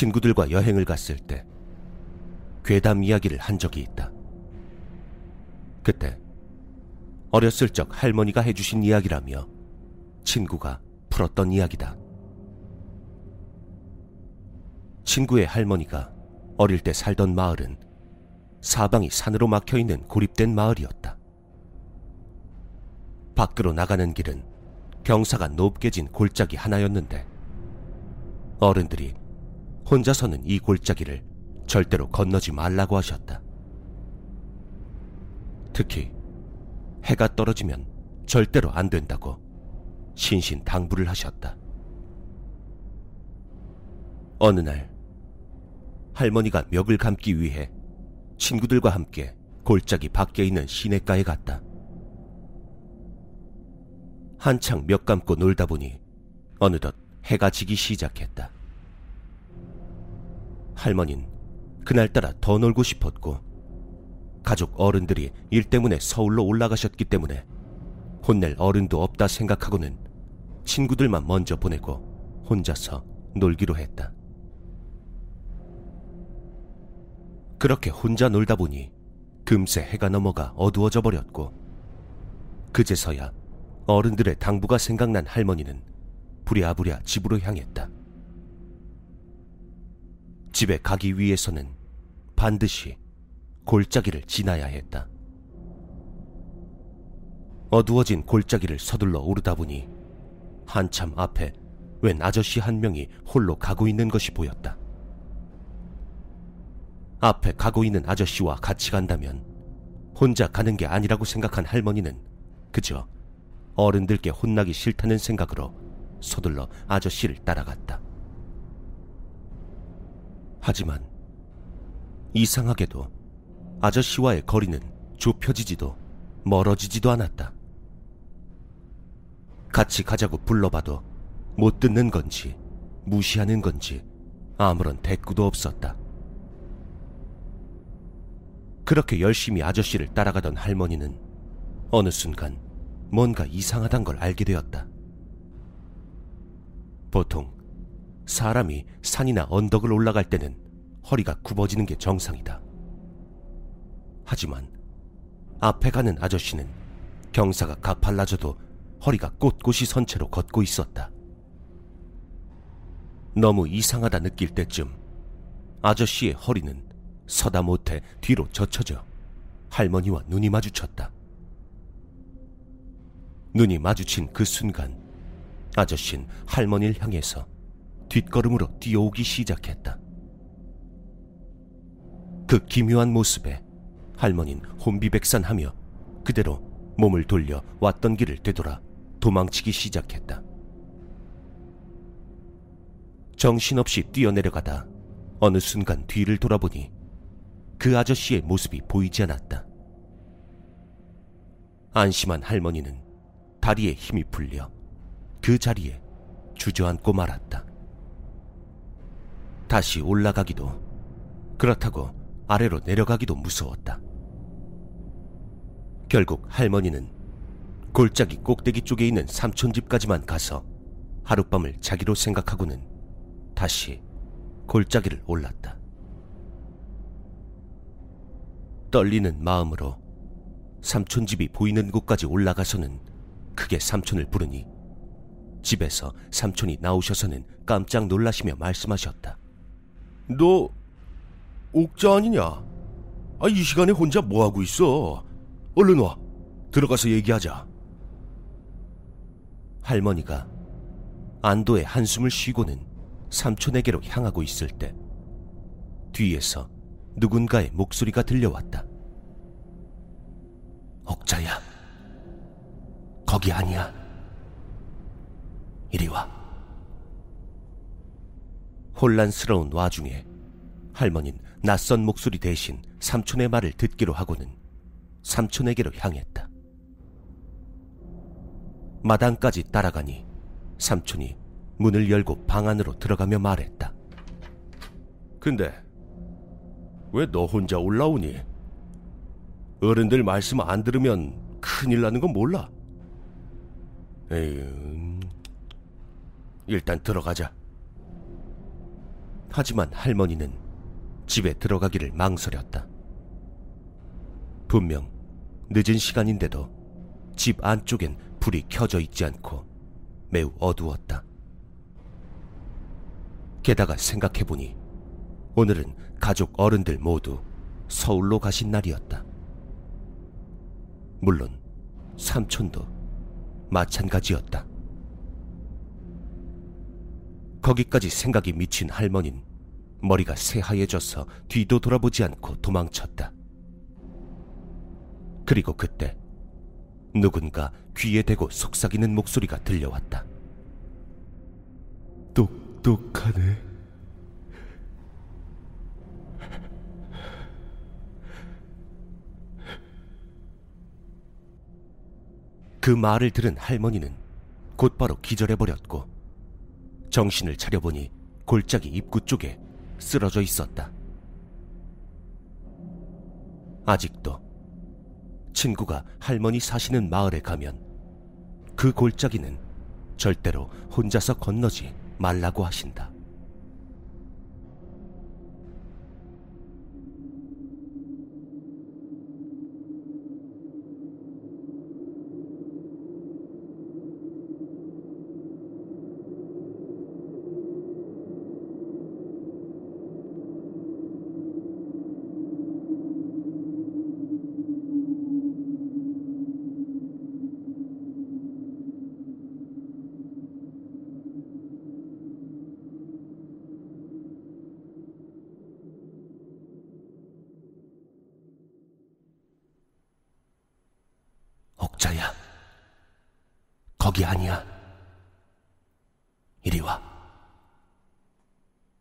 친구들과 여행을 갔을 때 괴담 이야기를 한 적이 있다. 그때 어렸을 적 할머니가 해주신 이야기라며 친구가 풀었던 이야기다. 친구의 할머니가 어릴 때 살던 마을은 사방이 산으로 막혀 있는 고립된 마을이었다. 밖으로 나가는 길은 경사가 높게 진 골짜기 하나였는데 어른들이 혼자서는 이 골짜기를 절대로 건너지 말라고 하셨다. 특히 해가 떨어지면 절대로 안 된다고 신신 당부를 하셨다. 어느 날 할머니가 멱을 감기 위해 친구들과 함께 골짜기 밖에 있는 시냇가에 갔다. 한창 멱 감고 놀다 보니 어느덧 해가 지기 시작했다. 할머니는 그날따라 더 놀고 싶었고 가족 어른들이 일 때문에 서울로 올라가셨기 때문에 혼낼 어른도 없다 생각하고는 친구들만 먼저 보내고 혼자서 놀기로 했다. 그렇게 혼자 놀다 보니 금세 해가 넘어가 어두워져 버렸고 그제서야 어른들의 당부가 생각난 할머니는 부랴부랴 집으로 향했다. 집에 가기 위해서는 반드시 골짜기를 지나야 했다. 어두워진 골짜기를 서둘러 오르다 보니 한참 앞에 웬 아저씨 한 명이 홀로 가고 있는 것이 보였다. 앞에 가고 있는 아저씨와 같이 간다면 혼자 가는 게 아니라고 생각한 할머니는 그저 어른들께 혼나기 싫다는 생각으로 서둘러 아저씨를 따라갔다. 하지만 이상하게도 아저씨와의 거리는 좁혀지지도 멀어지지도 않았다. 같이 가자고 불러봐도 못 듣는 건지 무시하는 건지 아무런 대꾸도 없었다. 그렇게 열심히 아저씨를 따라가던 할머니는 어느 순간 뭔가 이상하단 걸 알게 되었다. 보통 사람이 산이나 언덕을 올라갈 때는 허리가 굽어지는 게 정상이다. 하지만 앞에 가는 아저씨는 경사가 가팔라져도 허리가 꼿꼿이 선 채로 걷고 있었다. 너무 이상하다 느낄 때쯤 아저씨의 허리는 서다 못해 뒤로 젖혀져 할머니와 눈이 마주쳤다. 눈이 마주친 그 순간 아저씨는 할머니를 향해서 뒷걸음으로 뛰어오기 시작했다. 그 기묘한 모습에 할머니는 혼비백산하며 그대로 몸을 돌려 왔던 길을 되돌아 도망치기 시작했다. 정신없이 뛰어내려가다 어느 순간 뒤를 돌아보니 그 아저씨의 모습이 보이지 않았다. 안심한 할머니는 다리에 힘이 풀려 그 자리에 주저앉고 말았다. 다시 올라가기도 그렇다고 아래로 내려가기도 무서웠다. 결국 할머니는 골짜기 꼭대기 쪽에 있는 삼촌 집까지만 가서 하룻밤을 자기로 생각하고는 다시 골짜기를 올랐다. 떨리는 마음으로 삼촌 집이 보이는 곳까지 올라가서는 크게 삼촌을 부르니 집에서 삼촌이 나오셔서는 깜짝 놀라시며 말씀하셨다. 너 옥자 아니냐? 아, 이 시간에 혼자 뭐 하고 있어? 얼른 와. 들어가서 얘기하자. 할머니가 안도의 한숨을 쉬고는 삼촌에게로 향하고 있을 때 뒤에서 누군가의 목소리가 들려왔다. 옥자야. 거기 아니야. 이리 와. 혼란스러운 와중에 할머니는 낯선 목소리 대신 삼촌의 말을 듣기로 하고는 삼촌에게로 향했다. 마당까지 따라가니 삼촌이 문을 열고 방 안으로 들어가며 말했다. 근데 왜 너 혼자 올라오니? 어른들 말씀 안 들으면 큰일 나는 건 몰라. 에휴, 일단 들어가자. 하지만 할머니는 집에 들어가기를 망설였다. 분명 늦은 시간인데도 집 안쪽엔 불이 켜져 있지 않고 매우 어두웠다. 게다가 생각해보니 오늘은 가족 어른들 모두 서울로 가신 날이었다. 물론 삼촌도 마찬가지였다. 거기까지 생각이 미친 할머니는 머리가 새하얘져서 뒤도 돌아보지 않고 도망쳤다. 그리고 그때 누군가 귀에 대고 속삭이는 목소리가 들려왔다. 똑똑하네. 그 말을 들은 할머니는 곧바로 기절해버렸고 정신을 차려보니 골짜기 입구 쪽에 쓰러져 있었다. 아직도 친구가 할머니 사시는 마을에 가면 그 골짜기는 절대로 혼자서 건너지 말라고 하신다. 자야, 거기 아니야. 이리 와.